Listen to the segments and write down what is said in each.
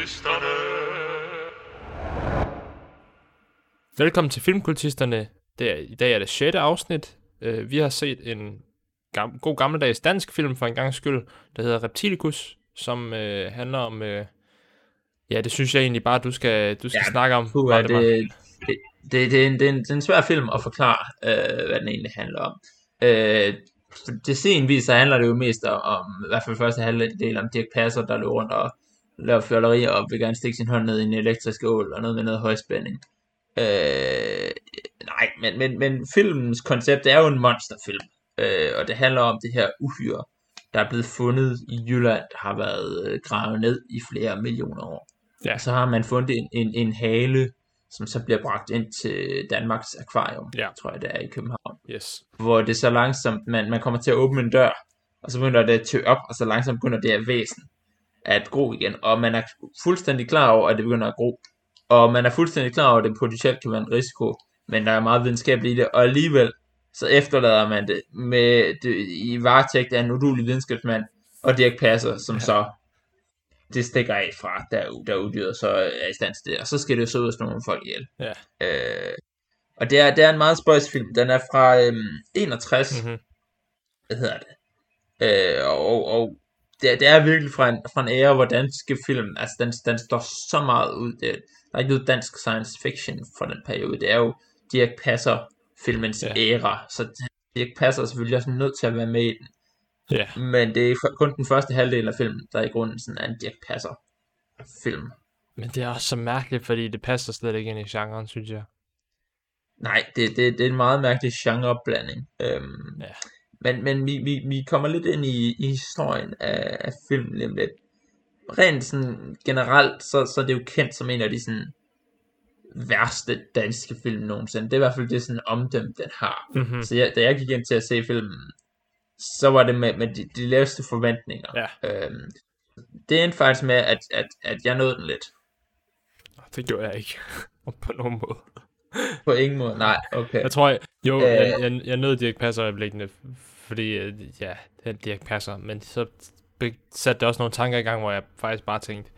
Filmkultisterne. Velkommen til Filmkultisterne. Det er, I dag er det 6. afsnit. Uh, vi har set en gam- god gammeldags dansk film for en gang skyld, der hedder Reptilicus, som uh, handler om... Uh, ja, det synes jeg egentlig bare, du skal, du skal Ja, snakke om. Puh, Valdemar. det, det, det, det, er en, det, er en, det er en svær film at forklare, øh, hvad den egentlig handler om. Øh, for til scenen viser handler det jo mest om, om, i hvert fald første halvdel om Dirk Passer, der løber rundt og laver fjolleri og vil gerne stikke sin hånd ned i en elektrisk ål og noget med noget højspænding. Øh, nej, men, men, men filmens koncept er jo en monsterfilm, øh, og det handler om det her uhyre, der er blevet fundet i Jylland, der har været øh, gravet ned i flere millioner år. Ja. Så har man fundet en, en, en hale, som så bliver bragt ind til Danmarks Akvarium, Ja. tror jeg det er i København. Yes. Hvor det så langsomt, man, man kommer til at åbne en dør, og så begynder det at tø op, og så langsomt begynder det at væsen at gro igen. Og man er fuldstændig klar over, at det begynder at gro. Og man er fuldstændig klar over, at det potentielt kan være en risiko, men der er meget videnskabeligt i det, og alligevel så efterlader man det med det, i varetægt af en udulig videnskabsmand, og Dirk Passer, som ja. så det stikker af fra, der, der uddyret så er i stand til det, og så skal det jo så ud og slå nogle folk ihjel. Ja. Øh, og det er, det er en meget spøjs film. Den er fra øhm, 61, Mm-hmm. hvad hedder det? Øh, og og det, er- det er virkelig fra en, fra en ære, hvor danske film, altså den, den står så meget ud. Det, der er ikke noget dansk science fiction fra den periode. Det er jo Dirk Passer filmens Ja. æra, så Dirk Passer er selvfølgelig også nødt til at være med i den. Ja. Men det er kun den første halvdel af filmen, der i grunden sådan er en Dirk Passer film. Men det er også så mærkeligt, fordi det passer slet ikke ind i genren, synes jeg. Nej, det, det, det er en meget mærkelig genreblanding. Øhm, Ja. Men, men vi, vi, vi kommer lidt ind i, i historien af, af filmen lige om lidt. Rent sådan generelt, så, så er det jo kendt som en af de sådan værste danske film nogensinde. Det er i hvert fald det sådan omdømme, den har. Mm-hmm. Så jeg, da jeg gik ind til at se filmen, så var det med, med de, de laveste forventninger. Ja. Øhm, det endte faktisk med, at, at, at jeg nåede den lidt. Det gjorde jeg ikke. på nogen måde. På ingen måde, nej, okay. Jeg tror, jeg, jo, Øh. jeg, jeg, jeg nød Dirk Passer øjeblikkene, fordi, øh, ja, det er Dirk Passer, men så satte det også nogle tanker i gang, hvor jeg faktisk bare tænkte,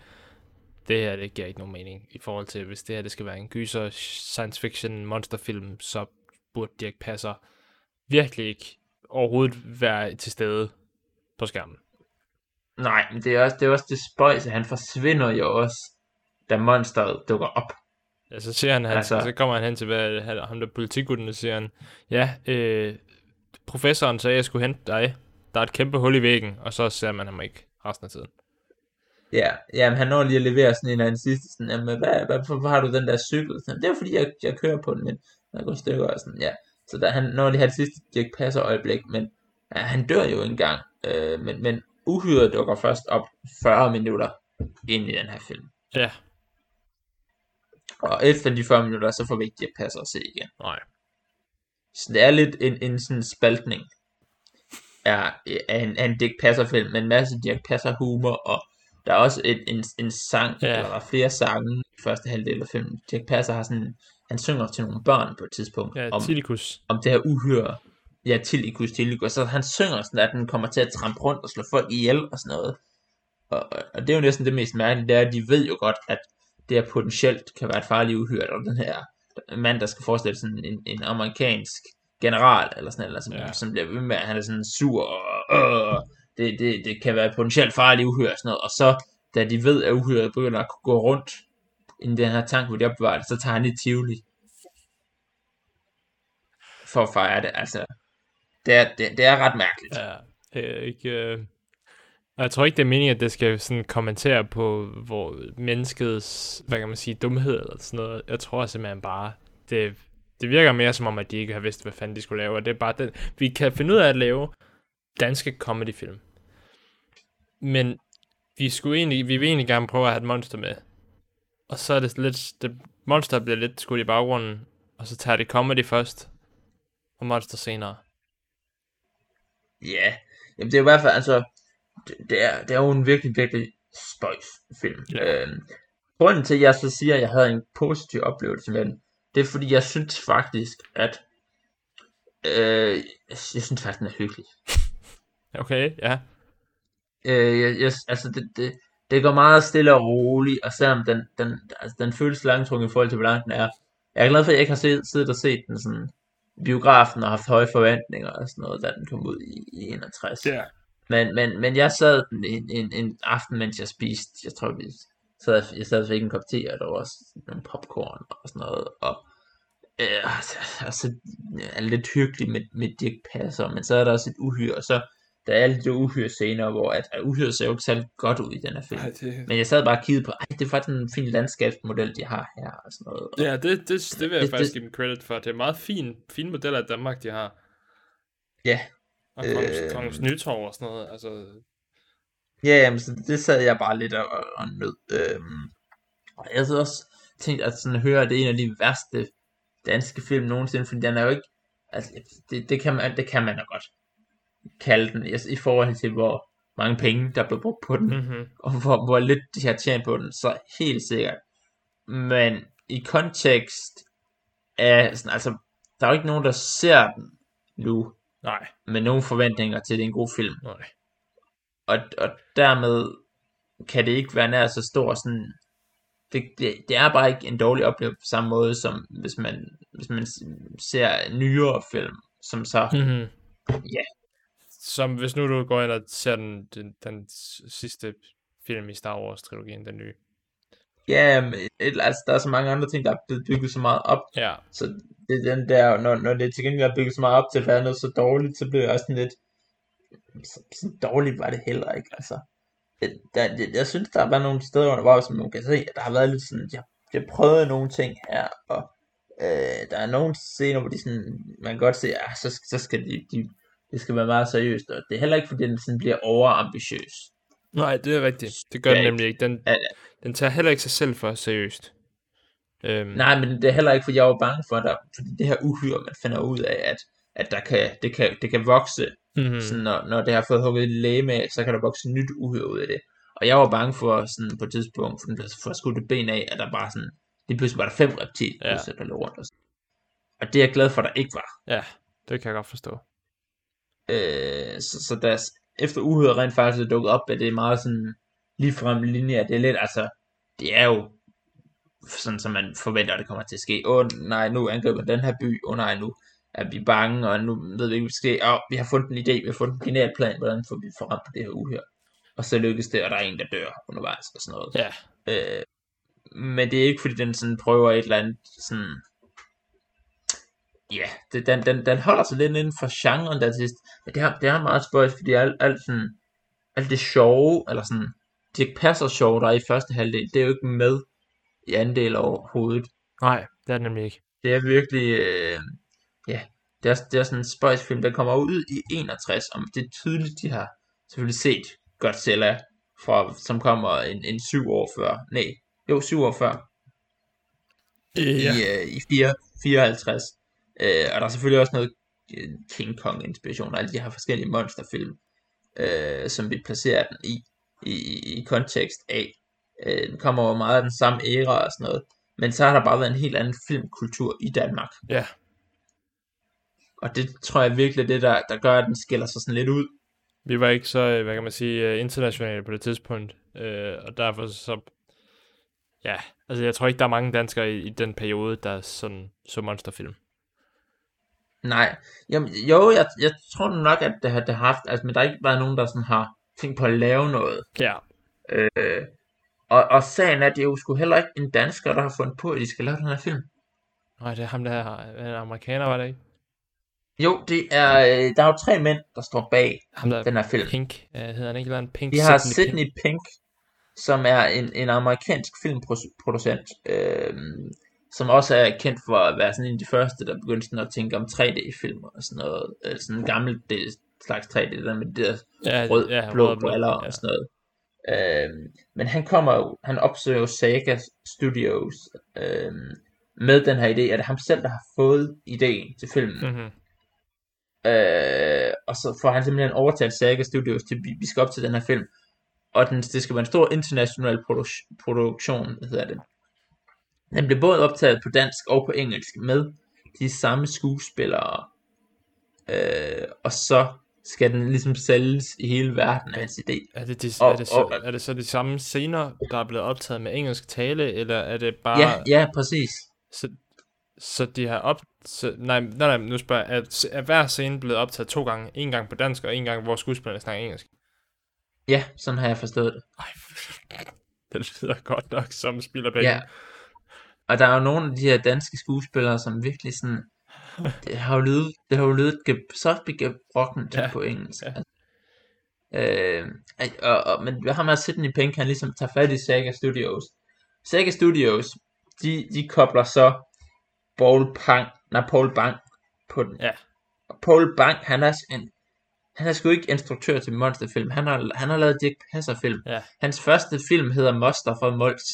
det her, det giver ikke nogen mening, i forhold til, hvis det her, det skal være en gyser, science fiction, monsterfilm, så burde Dirk Passer virkelig ikke overhovedet være til stede på skærmen. Nej, men det er også det, er også det spøjs, at han forsvinder jo også, da monsteret dukker op. Ja, så siger han, han altså, så kommer han hen til hvad, ham der politigutten, og siger han, ja, øh, professoren sagde, at jeg skulle hente dig. Der er et kæmpe hul i væggen, og så ser man ham ikke resten af tiden. Ja, jamen han når lige at levere sådan en af den sidste, sådan, jamen, hvad, hvad, hvorfor har du den der cykel? Sådan, det er fordi, jeg, jeg kører på den, men den går stykker og sådan, ja. Så der, han når lige har det sidste Dirk Passer øjeblik, men ja, han dør jo engang. Øh, men, men uhyret dukker først op 40 minutter ind i den her film. Ja, Og efter de 40 minutter, så får vi ikke Dirk Passer at se igen. nej. Så det er lidt en, en sådan spaltning af, af, en, af en Dirk Passer film med en masse Dirk Passer humor, og der er også et, en, en sang, Ja. eller der er flere sange i første halvdel af filmen. Dirk Passer har sådan, han synger til nogle børn på et tidspunkt, Ja, om, Tilikus. om det her uhyre, ja, Tilikus, Tilikus, så han synger sådan, at den kommer til at trampe rundt og slå folk ihjel og sådan noget. Og, og, og det er jo næsten det mest mærkelige, det er, at de ved jo godt, at det her potentielt kan være et farligt uhyre, og den her mand, der skal forestille sådan en, en amerikansk general, eller sådan noget, som, Ja. som bliver ved med, at han er sådan sur, og øh, det, det, det kan være et potentielt farligt uhyre, og sådan noget, og så, da de ved, at uhyret begynder at kunne gå rundt i den her tank, hvor de opbevarer det, så tager han i Tivoli, for at fejre det, altså, det er, det, det er ret mærkeligt. Ja, det er ikke... Øh og Jeg tror ikke, det er meningen, at det skal sådan kommentere på hvor menneskets, hvad kan man sige, dumhed eller sådan noget. Jeg tror simpelthen bare, det, det virker mere som om, at de ikke har vidst, hvad fanden de skulle lave. Og det er bare den, vi kan finde ud af at lave danske comedyfilm. Men vi, skulle egentlig, vi vil egentlig gerne prøve at have et monster med. Og så er det lidt, det, monster bliver lidt skudt i baggrunden, og så tager det comedy først, og monster senere. Ja, jamen det er i hvert fald, altså, det, er, det er jo en virkelig, virkelig spøjs film. Ja. Øhm, grunden til, at jeg så siger, at jeg havde en positiv oplevelse med den, det er fordi, jeg synes faktisk, at øh, jeg synes faktisk, den er hyggelig. Okay, ja. Øh, jeg, jeg, altså, det, det, det går meget stille og roligt, og selvom den, den, altså, den føles langtrukket i forhold til, hvor lang den er. Jeg er glad for, at jeg ikke har set, siddet og set den sådan biografen og haft høje forventninger og sådan noget, da den kom ud i, i 61. Ja. Men, men, men jeg sad en, en, en aften, mens jeg spiste, jeg tror, vi sad, jeg sad og fik en kop te, og der var også nogle popcorn og sådan noget, og øh, altså, altså, er lidt hyggeligt med, med Dirk Passer, men så er der også et uhyre, og så der er de uhyre scener, hvor at, at uhyre ser jo ikke særlig godt ud i den her film. Ej, det... Men jeg sad bare og kiggede på, ej, det er faktisk en fin landskabsmodel, de har her, og sådan noget. Og, Ja, det, det, det vil jeg Det- faktisk det- give dem credit for. Det er meget fin, fine modeller af Danmark, de har. ja, Og Kongens, Øh. Kongens Nytorv og sådan noget. Altså, Ja, jamen, så det sad jeg bare lidt og, og nød. Og jeg havde også tænkt, at sådan høre, at det er en af de værste danske film nogensinde, fordi den er jo ikke, altså, det, det, kan man, det kan man da godt kalde den, altså, i forhold til, hvor mange penge, der blev brugt på den, mm. mm-hmm. og hvor, hvor lidt de har tjent på den, så helt sikkert. Men i kontekst af, sådan, altså, der er jo ikke nogen, der ser den nu, nej, med nogen forventninger til, at det er en god film nej. og, og dermed kan det ikke være nær så stor sådan det, det, det er bare ikke en dårlig oplevelse på samme måde som hvis man hvis man ser nyere film som så Mm-hmm. Ja. Som hvis nu du går ind og ser den, den, den sidste film i Star Wars-trilogien, den nye. Ja men, altså der er så mange andre ting der er blevet bygget så meget op. Ja, så det er den der når, når det til gengæld er bygget så meget op til at være noget så dårligt så bliver det også sådan lidt så, så dårligt var det heller ikke altså. Der, jeg, jeg synes der var nogle steder undervejs som man kan se at der har været lidt sådan jeg, jeg prøvede nogle ting her og øh, der er nogle scener hvor de sådan man kan godt se ja, så, så skal de, de det skal være meget seriøst og det er heller ikke fordi den sådan bliver overambitiøs nej, det er rigtigt. Det gør Ja, den nemlig ikke. Den, Ja, den tager heller ikke sig selv for seriøst. Øhm, Nej, men det er heller ikke, fordi jeg var bange for, at der, fordi det her uhyre, man finder ud af, at, at der kan, det, kan, det kan vokse, mm-hmm. mm. sådan, når, når det har fået hugget et læge med, så kan der vokse nyt uhyre ud af det. Og jeg var bange for, sådan på et tidspunkt, for den blev for skudt et ben af, at der bare sådan, lige pludselig var der fem reptil, Ja. ja. der lå rundt. Og, sådan. og det er jeg glad for, at der ikke var. Ja, det kan jeg godt forstå. Øh, så, så der, efter uhyre rent faktisk er dukket op, at det er meget sådan ligefrem linje, det er lidt, altså, det er jo sådan, som man forventer, at det kommer til at ske. Åh oh, nej, nu angriber den her by, åh oh, nej, nu er vi bange, og nu ved vi ikke, hvad der sker. Åh, oh, vi har fundet en idé, vi har fundet en genial plan, hvordan får vi forramt det her uhyre. Og så lykkes det, og der er en, der dør undervejs og sådan noget. Ja, Øh, men det er ikke, fordi den sådan prøver et eller andet sådan... Ja, det, den, den, den holder sig lidt inden for genren der sidst. Men det er, det er meget spøjs, fordi alt, alt, sådan, alt det sjove, eller sådan, det passer sjove, der er i første halvdel, det er jo ikke med i anden del overhovedet. nej, det er det nemlig ikke. Det er virkelig, øh, ja, det er, det er sådan en spøjsfilm, der kommer ud i 61, og det er tydeligt, de har selvfølgelig set Godzilla, fra, som kommer en, en syv år før, nej, jo, syv år før, Ja. i, øh, i 4, 54. Øh, og der er selvfølgelig også noget øh, King Kong inspiration, og alle de her forskellige monsterfilm, øh, som vi placerer den i, i, i kontekst af. Øh, den kommer over meget af den samme æra og sådan noget. Men så har der bare været en helt anden filmkultur i Danmark. ja, Og det tror jeg virkelig er det, der, der gør, at den skiller sig sådan lidt ud. vi var ikke så, øh, hvad kan man sige, øh, internationale på det tidspunkt, øh, og derfor så, ja, altså jeg tror ikke, der er mange danskere i, i den periode, der sådan så monsterfilm. Nej, Jamen, jo, jeg, jeg tror nok, at det har, det har haft, altså, men der har ikke været nogen, der sådan har tænkt på at lave noget. Ja, Øh, og, og sagen er, at det er jo sgu heller ikke en dansker, der har fundet på, at de skal lave den her film. nej, det er ham der, en amerikaner, var det ikke? Jo, det er, øh, der er jo tre mænd, der står bag Ham der, den her film. Pink, øh, hedder han ikke, en Pink? Vi har Sydney Sidney Pink, som er en, en amerikansk filmproducent, øh, som også er kendt for at være sådan en af de første, der begyndte sådan at tænke om 3D-film og sådan noget. Øh, sådan en gammel del, slags 3D, der med det der Ja, rød, ja, blå rød briller ja. og sådan noget. Øhm, men han kommer jo, han opsøger jo Sega Studios øhm, med den her idé, at det er ham selv, der har fået ideen til filmen. Mm. Mm-hmm. Øh, og så får han simpelthen overtalt Sega Studios til, vi, skal op til den her film. Og den, det skal være en stor international produ- produktion, hvad hedder det. Den blev både optaget på dansk og på engelsk med de samme skuespillere. Øh, og så skal den ligesom sælges i hele verden af hans idé. Er det, de, Og- er, det så, og- er det så de samme scener, der er blevet optaget med engelsk tale, eller er det bare... Ja, ja, præcis. Så, så de har op... Så, nej, nej, nej, nu spørger jeg, er, er hver scene blevet optaget to gange? En gang på dansk, og en gang, hvor skuespillerne snakker engelsk? Ja, sådan har jeg forstået det. Ej, det lyder godt nok som spillerpenge. Ja. Og der er jo nogle af de her danske skuespillere, som virkelig sådan, det har jo lydet, det har jo lydet så gebrokkent Ja, på engelsk. ja. Ja. Øh, og, og, men man set i penge, kan ligesom tage fat i Sega Studios. Sega Studios, de, de kobler så Paul Bang, nej, Paul Bang på den. Ja. Og Paul Bang, han er en, han er sgu ikke instruktør til monsterfilm. Han har, han har lavet Dirk Passer film. Ja. Hans første film hedder Moster for Mols.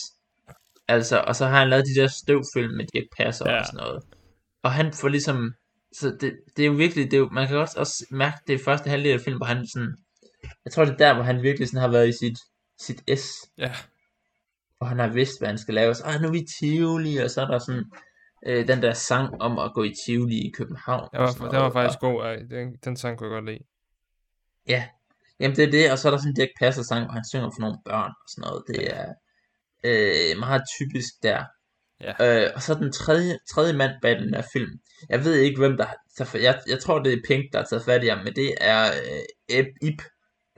Altså, og så har han lavet de der støvfilm med Dirk Passer Ja. og sådan noget. Og han får ligesom, så det, det er jo virkelig, det er jo, man kan også, også mærke det er første halvdel af filmen, hvor han sådan, jeg tror det er der, hvor han virkelig sådan har været i sit, sit S, Ja, hvor han har vidst, hvad han skal lave. Så, ah, nu er vi i Tivoli, og så er der sådan, øh, den der sang om at gå i Tivoli i København. det og var, det var faktisk god. Ej, Den, den sang kunne jeg godt lide. Ja, jamen det er det, og så er der sådan en Dirk Passer sang, hvor han synger for nogle børn og sådan noget. Det er øh, meget typisk der. Ja. Øh, og så den tredje, tredje mand bag den her film. Jeg ved ikke, hvem der har. Jeg, jeg tror, det er Pink, der har taget fat i ham, men det er øh, Ib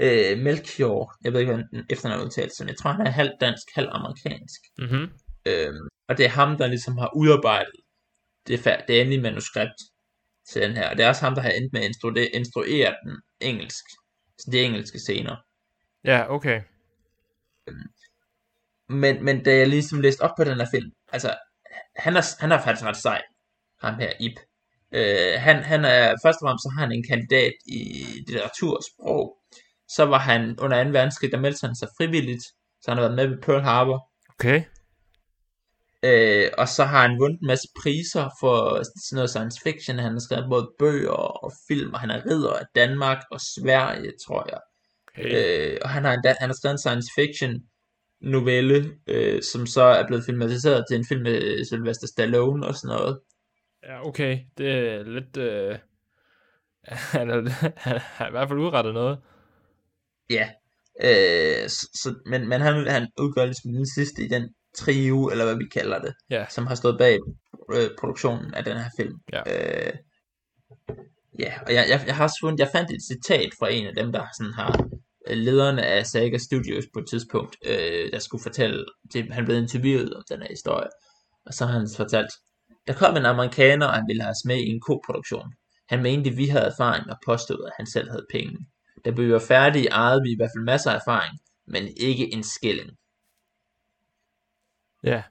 øh, Melchior. Jeg ved ikke, hvordan den efternavn udtales, men jeg tror, han er halv dansk, halv amerikansk. Mhm. Øhm, og det er ham, der ligesom har udarbejdet det, det endelige manuskript til den her. Og det er også ham, der har endt med at instru- instruere den engelsk. Så de engelske scener. Ja, okay. Men, men da jeg ligesom læste op på den her film, altså, han er, han er faktisk ret sej, ham her, Ip. Øh, han, han er, først og fremmest så har han en kandidat i litteratur og sprog. Så var han under 2. verdenskrig, der meldte han sig frivilligt, så han har været med ved Pearl Harbor. Okay. Øh, og så har han vundet en masse priser for sådan noget science fiction. Han har skrevet både bøger og film, og han er ridder af Danmark og Sverige, tror jeg. okay. Øh, og han har, endda, han har skrevet en science fiction novelle, øh, som så er blevet filmatiseret til en film med Sylvester Stallone og sådan noget. Ja, okay. Det er lidt... Øh... Han, er, han har i hvert fald udrettet noget. Ja. Øh, så, så, men, men han, han udgør ligesom den sidste i den trio, eller hvad vi kalder det, Ja. som har stået bag øh, produktionen af den her film. Ja. Øh, ja, og jeg, jeg, jeg har fundet, jeg fandt et citat fra en af dem, der sådan har øh, lederne af Saga Studios på et tidspunkt, øh, der skulle fortælle, det, han blev interviewet om den her historie, og så har han fortalt, der kom en amerikaner, og han ville have os med i en koproduktion. Han mente, vi havde erfaring og påstod, at han selv havde penge. Da vi var færdige, ejede vi i hvert fald masser af erfaring, men ikke en skilling. Ja.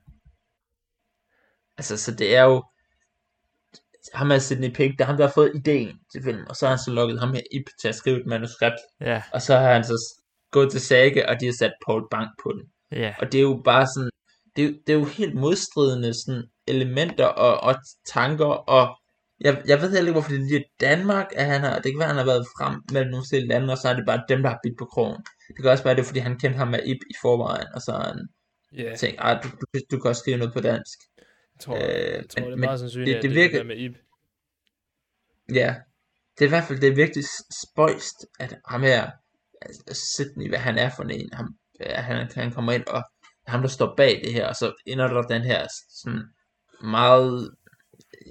Altså, så det er jo ham er Sidney Pink, det er ham, der har fået ideen til filmen, og så har han så lukket ham her Ip til at skrive et manuskript, Ja. og så har han så gået til Saga, og de har sat Paul Bang på den. Ja. Og det er jo bare sådan, det er, jo- det er jo helt modstridende sådan elementer og, og tanker, og jeg, jeg ved heller ikke, hvorfor det er lige Danmark, at han har, det kan være, han har været frem mellem nogle forskellige lande, og så er det bare dem, der har bidt på krogen. Det kan også være, det er, fordi han kendte ham med Ip i forvejen, og så har han Ja. tænkt, du, du, du kan også skrive noget på dansk. Tror, Øh, jeg tror men- det er meget sandsynligt, det- det virker- det med Ib. Ja, det er i hvert fald, det er virkelig spøjst, at ham her, altså, Sydney, hvad han er for en, ham, han, han kommer ind, og ham, der står bag det her, og så ender der den her sådan meget,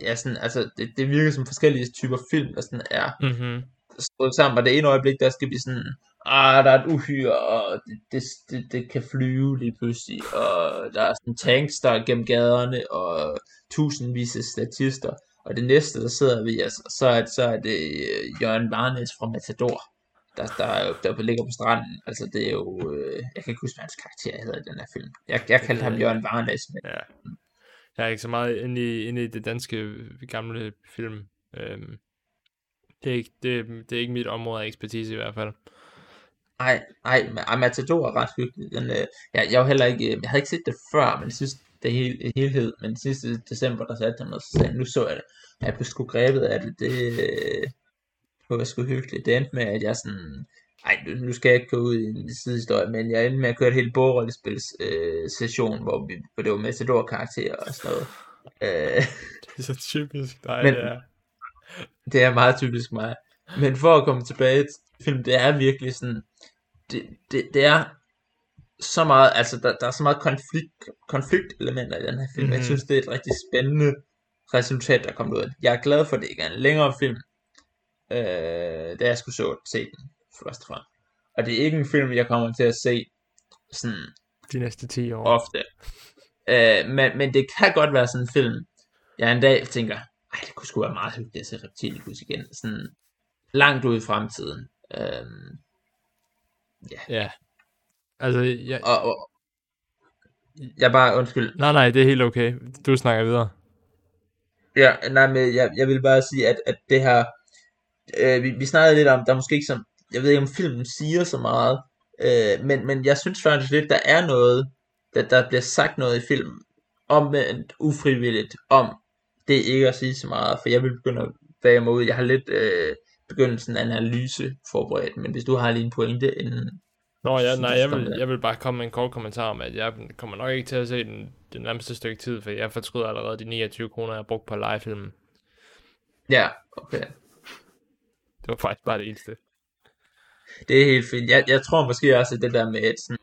ja, sådan, altså, det, det virker som forskellige typer film, der sådan er Mhm. stået sammen, og det ene øjeblik, der skal vi sådan, ah, der er et uhyre, og det, det, det, det kan flyve lige pludselig, og der er sådan tanks, der er gennem gaderne, og tusindvis af statister, og det næste, der sidder vi, altså, så, er, så er det øh, Jørgen Varnes fra Matador, der, der, er der ligger på stranden, altså det er jo, øh, jeg kan ikke huske, hvad hans karakter hedder i den her film, jeg, jeg kaldte ham Jørgen Varnes, men Ja. Jeg er ikke så meget inde i, inde i det danske øh, gamle film. Øhm, det, er ikke, det, det er ikke mit område af ekspertise i hvert fald. Ej, ej, ej, Matador er ret hyggelig. Den, øh, jeg, jeg, var heller ikke, øh, jeg havde ikke set det før, men jeg synes, det hele, helhed, men sidste december, der satte han, og så sagde nu så jeg det. Jeg blev sgu grebet af det, det, det var sgu hyggeligt. Det endte med, at jeg sådan, ej, nu- nu skal jeg ikke gå ud i en sidehistorie, men jeg endte med at køre et helt bordrollespils øh, session, hvor, vi, hvor det var Matador-karakterer og sådan noget. Øh, Det er så typisk dig, Men- det er. det er meget typisk mig. Men for at komme tilbage til film, det er virkelig sådan, det, det, det er så meget, altså der, der er så meget konflikt, konfliktelementer i den her film. Mm-hmm. Jeg Mhm. synes, det er et rigtig spændende resultat, der er kommet ud af det. Jeg er glad for, at det ikke er en længere film, øh, da jeg skulle så, se den først og fremmest. Og det er ikke en film, jeg kommer til at se sådan De næste 10 år. ofte. Øh, men, men det kan godt være sådan en film, jeg en dag tænker, ej, det kunne sgu være meget hyggeligt at se Reptilicus igen. Sådan langt ud i fremtiden. Øh, Ja. Altså, jeg... og, og, jeg bare, undskyld, Nej, nej, det er helt okay. Du snakker videre. Ja, nej, men jeg, jeg vil bare sige, at, at det her, øh, vi, vi snakkede lidt om, der er måske ikke så, jeg ved ikke om filmen siger så meget, øh, men, men jeg synes faktisk lidt, der er noget, der, der bliver sagt noget i filmen, om ufrivilligt, om det ikke at sige så meget, for jeg vil begynde at mig ud, jeg har lidt øh, begyndelsen analyse forberedt, men hvis du har lige en pointe inden, Nå ja, nej, jeg vil, jeg vil bare komme med en kort kommentar om, at jeg kommer nok ikke til at se den det nærmeste stykke tid, for jeg fortryder allerede de 29 kroner, jeg har brugt på legefilmen. ja, okay, Det var faktisk bare det eneste. det er helt fint, jeg, jeg tror måske også, at det der med, at sådan,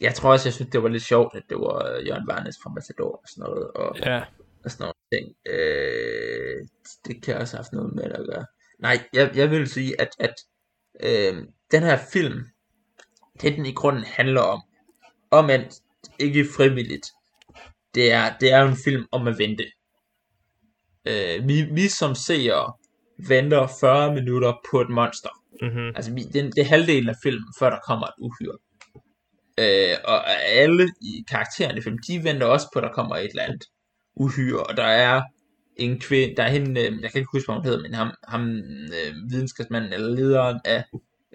jeg tror også, jeg synes, det var lidt sjovt, at det var øh, Jørgen Varnes fra Matador og sådan noget, og, Ja, og sådan nogle ting. Øh, det kan også have haft noget med at gøre. Nej, jeg, jeg vil sige, at, at øh, den her film, det den i grunden handler om, om end ikke frivilligt, det er, det er jo en film om at vente. Øh, vi, vi som seere venter 40 minutter på et monster. mm-hmm. Altså, vi, det, det er halvdelen af filmen, før der kommer et uhyre. Øh, og alle i karaktererne i filmen, de venter også på, at der kommer et eller andet uhyre. Og der er en kvinde, der er hende, øh, jeg kan ikke huske, hvad hun hedder, men ham, ham øh, videnskabsmanden, eller lederen af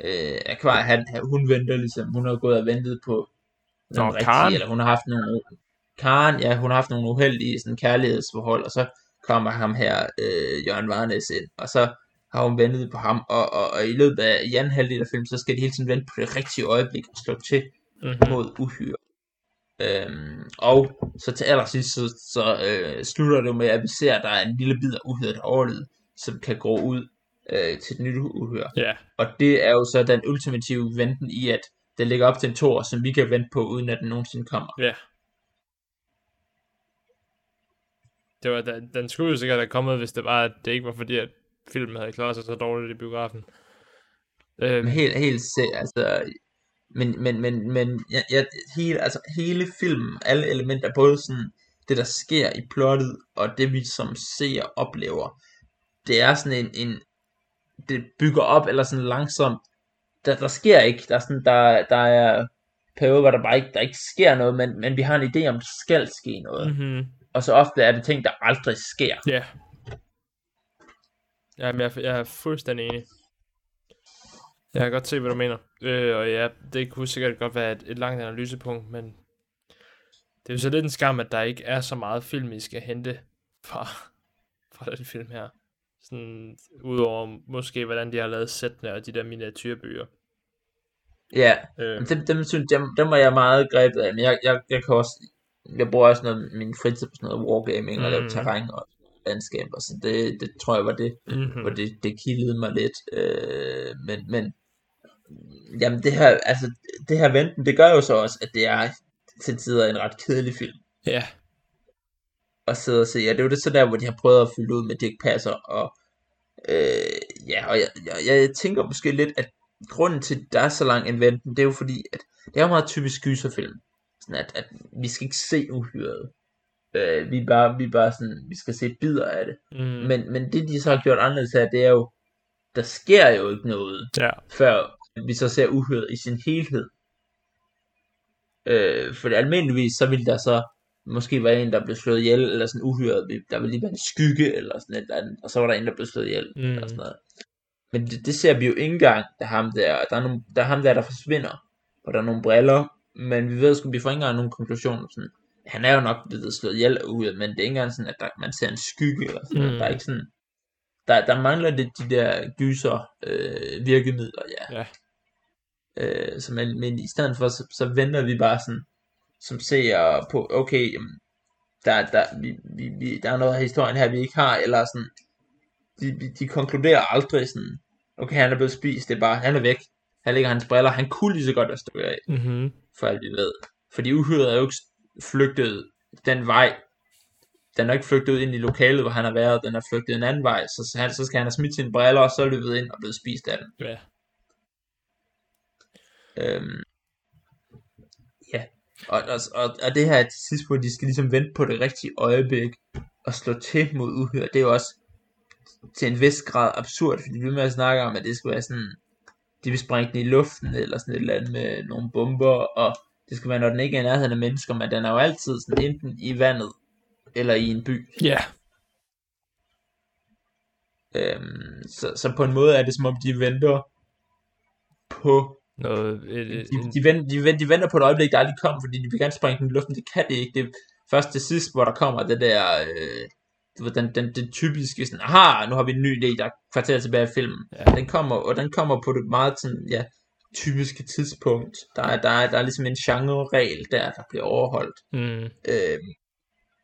øh, akvariet, han, hun venter ligesom, hun har gået og ventet på Nå, nogle Karen? eller hun har haft nogle, Karen, ja, hun har haft nogle uheldige sådan, kærlighedsforhold, og så kommer ham her, øh, Jørgen Varnes ind, og så har hun ventet på ham, og, og, og i løbet af i anden halvdel af filmen, så skal de hele tiden vente på det rigtige øjeblik og slå til Mm-hmm. mod uhyre. Øhm, og så til allersidst, så, så øh, slutter det med, at vi ser, at der er en lille bid af uhyre, der som kan gå ud øh, til et nyt uhyre. Ja, Og det er jo så den ultimative venten i, at det ligger op til en tor, som vi kan vente på, uden at den nogensinde kommer. ja. Det var, den, den skulle jo sikkert have kommet, hvis det var, at det ikke var fordi, at filmen havde klaret sig så dårligt i biografen. Øhm, helt, helt se, altså, men, men, men, men ja, ja, hele, altså, hele filmen, alle elementer, både sådan, det der sker i plottet, og det vi som ser oplever, det er sådan en, en det bygger op, eller sådan langsomt, der, der sker ikke, der er sådan, der, der er perioder, hvor der bare ikke, der ikke sker noget, men, men vi har en idé om, der skal ske noget, mm. mm-hmm. og så ofte er det ting, der aldrig sker. Ja. Jamen, jeg, jeg er fuldstændig enig. Jeg kan godt se, hvad du mener. Øh, og ja, det kunne sikkert godt være et, et langt analysepunkt, men det er jo så lidt en skam, at der ikke er så meget film, I skal hente fra, fra den film her. Sådan, udover måske, hvordan de har lavet sættene og de der miniatyrbøger. Ja, Øh, Men dem, dem, synes, dem, dem var jeg meget grebet af, men jeg, jeg, jeg kan også, jeg bruger også noget, min fritid på sådan noget wargaming og lave Mhm. terræn og landskaber, så det, det tror jeg var det, mm-hmm. hvor det, det kildede mig lidt, øh, men, men, jamen det her, altså, det her venten, det gør jo så også, at det er til tider en ret kedelig film Ja, at sidde og se, og det er jo det så der, hvor de har prøvet at fylde ud med Dirk Passer, og øh, ja, og jeg, jeg, jeg tænker måske lidt, at grunden til, at der er så lang en venten, det er jo fordi, at det er jo meget typisk gyserfilm. Sådan at, at vi skal ikke se uhyret. Øh, vi, bare, vi bare sådan, vi skal se bidder af det. mm, Men, men det de så har gjort anderledes her, det er jo, der sker jo ikke noget, ja, før vi så ser uhyret i sin helhed. Øh, for almindeligvis, så vil der så måske være en, der blev slået ihjel, eller sådan uhyret, der vil lige være en skygge, eller sådan et eller andet, og så var der en, der blev slået ihjel, Mm. eller sådan noget. Men det, det ser vi jo ikke engang, der er ham der, der er, nogle, der er ham der, der forsvinder, og der er nogle briller, men vi ved sgu, vi får ikke engang nogen konklusion, sådan, han er jo nok blevet slået ihjel uhyret, men det er ikke engang sådan, at der, man ser en skygge, eller sådan. Mm. der er ikke sådan, der, der mangler lidt de der gyser øh, virkemidler, ja. ja, Øh, så men, men i stedet for, så, så venter vi bare sådan, som ser på, okay, jamen, der, der, vi, vi, vi, der er noget af historien her, vi ikke har, eller sådan, de, de konkluderer aldrig sådan, okay, han er blevet spist, det er bare, han er væk. Her ligger hans briller, han kunne lige så godt være stukket af, Mm-hmm. for alt vi ved. Fordi uhyret er jo ikke flygtet den vej. Den er ikke flygtet ud ind i lokalet, hvor han har været, den er flygtet en anden vej, så, så, han, så skal han have smidt sine briller, og så løbet ind og blevet spist af dem. Ja. Øhm, ja, og, og, og, og det her til sidst, hvor de skal ligesom vente på det rigtige øjeblik og slå til mod uhyre, det er jo også til en vis grad absurd, fordi vi med at snakke om, at det skal være sådan, de vil sprænge den i luften, eller sådan et eller andet med nogle bomber, og det skal være, når den ikke er i nærheden af mennesker, men den er jo altid sådan enten i vandet, eller i en by. Ja. Øhm, så, så på en måde er det som om, de venter på Noget, et, et, de, en, de, venter, de, venter, de venter på et øjeblik, der aldrig kommer, fordi de vil gerne sprænge den i luften. Det kan det ikke. Det er først til sidst, hvor der kommer det der, øh, den, den, den typiske sådan, aha, nu har vi en ny idé, der er kvarter tilbage i filmen. Ja. Den kommer, og den kommer på det meget sådan, ja, typiske tidspunkt. Der er, der er, der er ligesom en genre-regel der, der bliver overholdt. mm, Øh,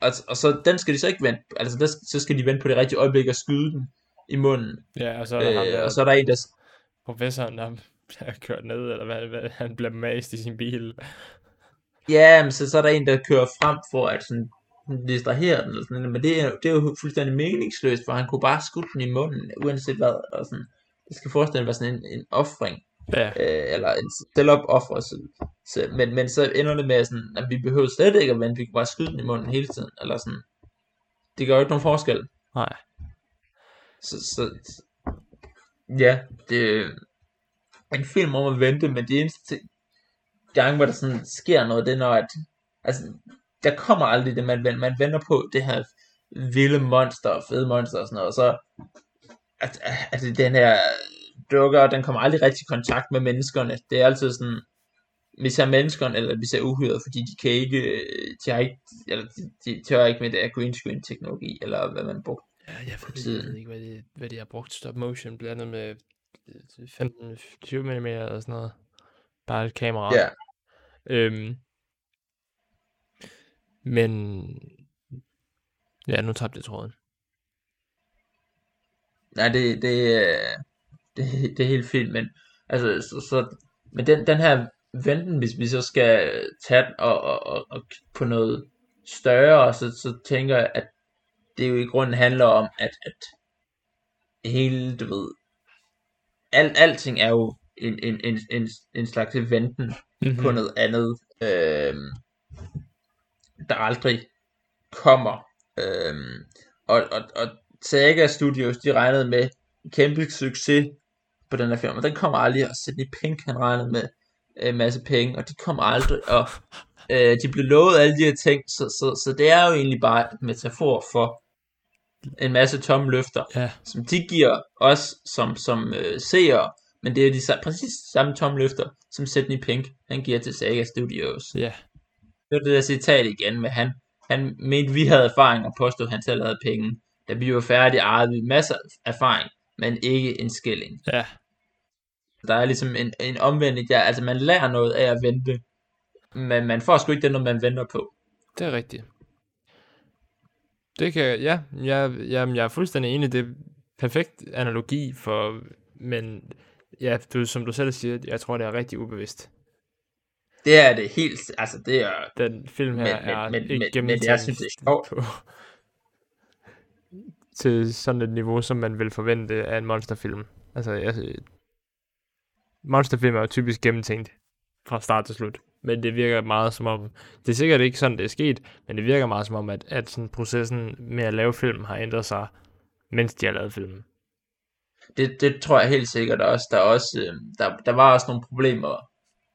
og, og så den skal de så ikke vente, altså der, så skal de vente på det rigtige øjeblik og skyde den i munden. ja, og så er der ham Øh, der, og så er der en, der, professoren, der bliver kørt ned, eller hvad, hvad han bliver mast i sin bil. Ja, men så, så er der en, der kører frem for at sådan, distrahere den, eller sådan, men det er, det er jo fuldstændig meningsløst, for han kunne bare skudt den i munden, uanset hvad, og sådan, det skal forestille være sådan en, en offring, Ja, øh, eller en selvopoffrelse, så, men, men så ender det med sådan, at vi behøver slet ikke at vente, vi kan bare skyde den i munden hele tiden, eller sådan, det gør jo ikke nogen forskel, nej. så, så ja, det en film om at vente, men det eneste gang, hvor der sådan sker noget, det er når, at, altså, der kommer aldrig det, man, venter- man venter på det her vilde monster, og fede monster og sådan noget, og så, at, at den her dukker, den kommer aldrig rigtig i kontakt med menneskerne, det er altid sådan, vi ser menneskerne, eller vi ser uhyret, fordi de kan ikke, øh, de har ikke, eller de, de tør ikke med det her green screen teknologi, eller hvad man brugte. Ja, jeg ved, jeg ved ikke, hvad de, hvad de har brugt stop motion, blandet med 15-20 mm eller sådan noget. Bare et kamera. Ja, Øhm, men ja, nu tabte jeg tråden. Nej, det, det, er- det, det er helt fint, men altså, så, så men den, den her venten, hvis vi så skal tage den og, og, og, og på noget større, så, så tænker jeg, at det jo i grunden handler om, at, at hele, du ved, alt, alting er jo en, en, en, en, en slags venten Mm-hmm. på noget andet, øh, der aldrig kommer. Øh, og, og, og Sega Studios, de regnede med kæmpe succes på den her film, og den kommer aldrig, og Sidney Pink, han regnede med en masse penge, og de kommer aldrig, og øh, de blev lovet alle de her ting, så, så, så det er jo egentlig bare et metafor for en masse tomme løfter, Ja, som de giver os som, som øh, seere, men det er de præcis samme tomme løfter, som Sidney Pink, han giver til Sega Studios. ja, Det var det der citat igen med han, han mente, vi havde erfaring og påstod, at han selv havde penge. Da vi var færdige, ejede vi masser af erfaring, men ikke en skilling. ja, Der er ligesom en, en omvendt, ja, altså man lærer noget af at vente, men man får sgu ikke det, når man venter på. det er rigtigt. Det kan, ja, jeg, jamen, jeg er fuldstændig enig, det er perfekt analogi for, men ja, du, som du selv siger, jeg tror, det er rigtig ubevidst. Det er det helt, altså det er, Den film her Men- er men- ikke men- men jeg synes, det er sjovt. på, til sådan et niveau, som man vil forvente af en monsterfilm. Altså, jeg, monsterfilm er jo typisk gennemtænkt fra start til slut. Men det virker meget som om, det er sikkert ikke sådan, det er sket, men det virker meget som om, at, at sådan processen med at lave film har ændret sig, mens de har lavet filmen. det, det tror jeg helt sikkert også. Der, også øh, der, der var også nogle problemer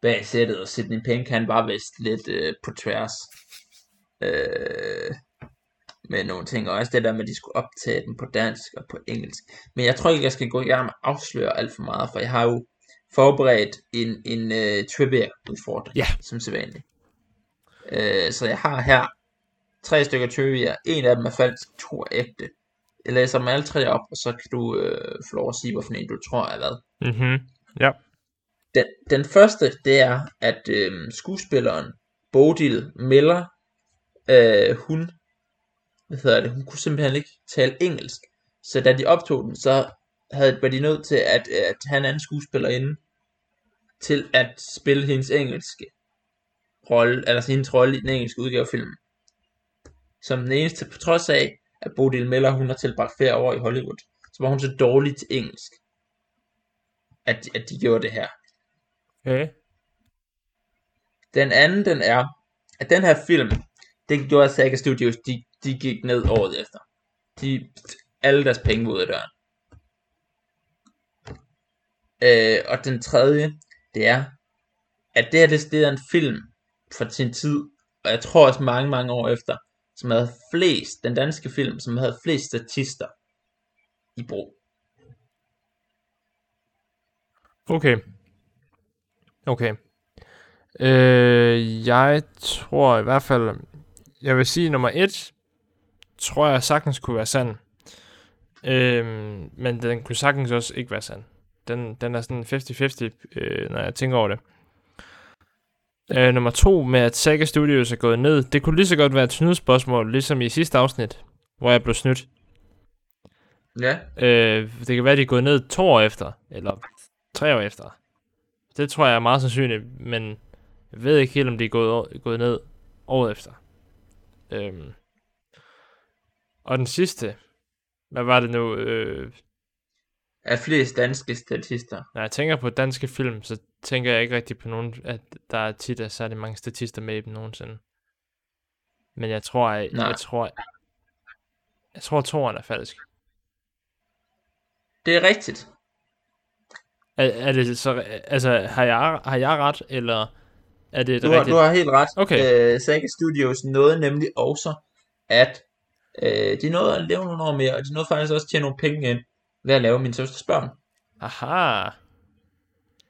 bag sættet, og Sidney Pink, han var vist lidt øh, på tværs øh, med nogle ting, og også det der med, at de skulle optage den på dansk og på engelsk. Men jeg tror ikke, jeg skal gå i gang med at afsløre alt for meget, for jeg har jo forberedt en, en uh, trivia-udfordring, Ja. som sædvanligt. Øh, så jeg har her tre stykker trivia. En af dem er falsk, to er ægte. Jeg læser dem alle tre op, og så kan du øh, få lov at sige, hvorfor en du tror er hvad. Mhm. Ja. Den, den første, det er, at øh, skuespilleren Bodil Miller, øh, hun, hvad hedder det, hun kunne simpelthen ikke tale engelsk. Så da de optog den, så havde, var de nødt til at, at han er en skuespillerinde til at spille hendes engelske rolle, eller hendes rolle i den engelske udgave af filmen. Som den eneste, på trods af, at Bodil Miller, hun har tilbragt flere år i Hollywood, så var hun så dårlig til engelsk, at, de, at de gjorde det her. Okay. Den anden, den er, at den her film, det gjorde Saga Studios, de, de gik ned året efter. De, alle deres penge ud af døren. Øh, og den tredje, det er, at det her, det, det er en film fra sin tid, og jeg tror også mange, mange år efter, som havde flest, den danske film, som havde flest statister i brug. Okay. Okay. Øh, jeg tror i hvert fald, jeg vil sige nummer et, tror jeg sagtens kunne være sand. Øh, men den kunne sagtens også ikke være sand. Den, den er sådan 50-50, øh, når jeg tænker over det. Øh, nummer to med, at Saga Studios er gået ned. Det kunne lige så godt være et snydespørgsmål, ligesom i sidste afsnit, hvor jeg blev snydt. Ja. Øh, det kan være, at de er gået ned to år efter, eller tre år efter. Det tror jeg er meget sandsynligt, men jeg ved ikke helt, om de er gået, gået ned året efter. Øhm. Og den sidste, hvad var det nu? Øh, Er flest danske statister. når jeg tænker på danske film, så tænker jeg ikke rigtig på nogen, at der er tit er særlig mange statister med i dem nogensinde. Men jeg tror, jeg, Nej. jeg tror, jeg tror, toren er falsk. Det er rigtigt. Er, er det så, altså, har jeg, har jeg ret, eller er det Du har, rigtigt? du har helt ret. Okay. Øh, Saga Studios nåede nemlig også, at øh, de nåede at leve nogle år mere, og de nåede faktisk også at tjene nogle penge ind ved at lave min søsters børn. Aha.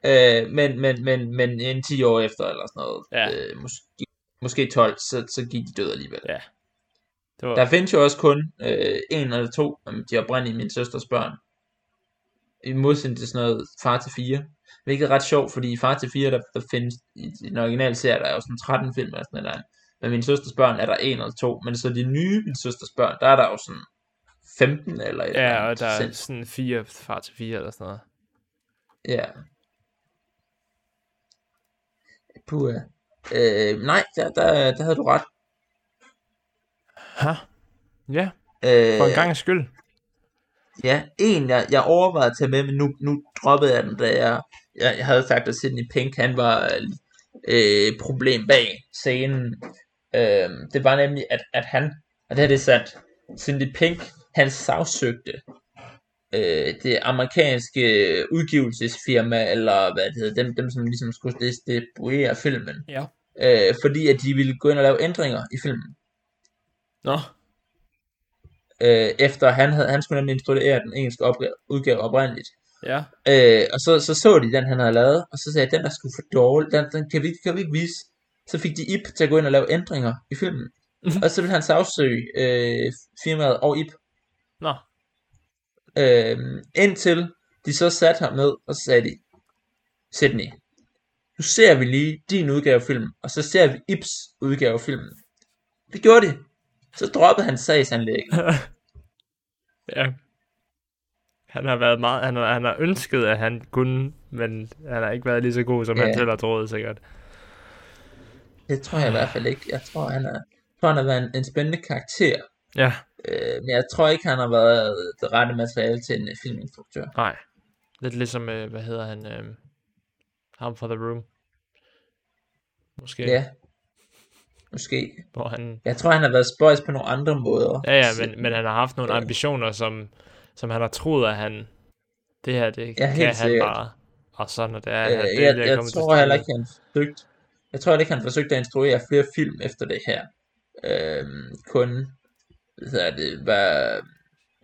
Øh, men, men, men, men en 10 år efter, eller sådan noget, Ja. øh, måske, måske 12, så, så gik de døde alligevel. Ja. Det var, Der findes jo også kun øh, en eller to af de oprindelige min søsters børn. I modsætning til sådan noget far til 4. Hvilket er ret sjovt, fordi i far til 4, der, der findes, i, i den originale serie, der er jo sådan 13 film eller sådan noget. Men min søsters børn er der en eller to. Men så de nye min søsters børn, der er der jo sådan 15 eller et eller ja, andet og der er sådan fire far til fire eller sådan noget. Ja. Puh, øh, nej, der, der, der havde du ret. Ha? Ja, Øh, for en gang skyld. Ja, en jeg, jeg overvejede at tage med, men nu, nu droppede jeg den, da jeg, jeg, jeg havde sagt, at Sidney Pink, han var øh, problem bag scenen. Øh, det var nemlig, at, at han, og det her det er sandt, Sidney Pink, han sagsøgte øh, det amerikanske udgivelsesfirma, eller hvad det hedder, dem, dem som ligesom skulle distribuere filmen, Ja. øh, fordi at de ville gå ind og lave ændringer i filmen. Nå, Øh, efter han, havde, han skulle nemlig instruere den engelske opgave, udgave oprindeligt. ja. Øh, og så, så så de den, han havde lavet, og så sagde jeg, den er sgu for dårlig, den, den kan, vi, kan vi ikke vise. Så fik de IP til at gå ind og lave ændringer i filmen. Og så ville han sagsøge øh, firmaet og IP. Nå, Øh, indtil de så satte ham ned, og så sagde de, Sydney, nu ser vi lige din udgave af filmen, og så ser vi Ips udgave af filmen. Det gjorde de. Så droppede han sagsanlægget. ja. Han har været meget, han har, han har ønsket, at han kunne, men han har ikke været lige så god, som Ja. han selv har troet, sikkert. Det tror jeg i hvert fald ikke. Jeg tror, han er, tror, han har været en, en spændende karakter. Ja, Øh, men jeg tror ikke, han har været det rette materiale til en øh, filminstruktør. nej. Lidt ligesom, øh, hvad hedder han, øh, ham fra The Room. Måske, Ja. Måske. hvor han, Jeg tror, han har været spøjs på nogle andre måder. ja, ja, men, men han har haft nogle Ja. ambitioner, som, som han har troet, at han, det her, det Ja, kan han sikkert. bare. Og så når det er, Øh, han jeg, at jeg til tror heller ikke, han forsøgt. Jeg tror ikke, han forsøgte at instruere flere film efter det her. Øhm, kun, hvad hedder det, var,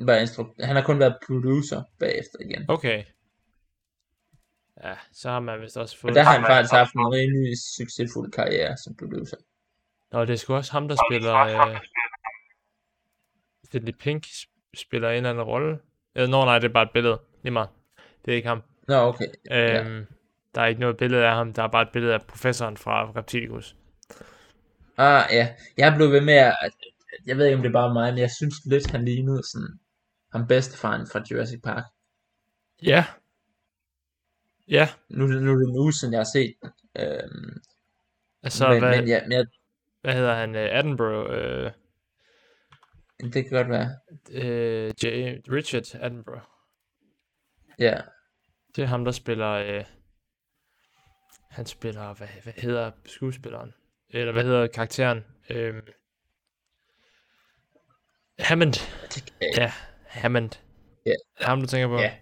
var instru- han har kun været producer bagefter igen. Okay. Ja, så har man vist også fået... Og der har han faktisk haft en rimelig succesfuld karriere som producer. Nå, det er sgu også ham, der spiller... Øh... Sidney Pink sp- spiller en eller anden rolle. Øh, nå, nej, det er bare et billede. Lige meget. Det er ikke ham. Nå, okay. Øhm, Der er ikke noget billede af ham. Der er bare et billede af professoren fra Reptilicus. Ah, ja. Jeg blev ved med at... Jeg ved ikke, om det er bare mig, men jeg synes lidt, han lignede sådan... ham bedstefaren fra Jurassic Park. Ja. Ja, Nu, nu er det en uge siden, jeg har set den. Øhm, altså, men, hvad, men, ja, men jeg, hvad hedder han? Øh, Attenborough? Øh, det kan godt være. øh, J. Richard Attenborough. Ja, Det er ham, der spiller... Øh, han spiller... Hvad, hvad hedder skuespilleren? Eller hvad hedder karakteren? Øh, Hammond. det jeg Ja, Hammond. Ja. Er ham, du tænker på? Ja.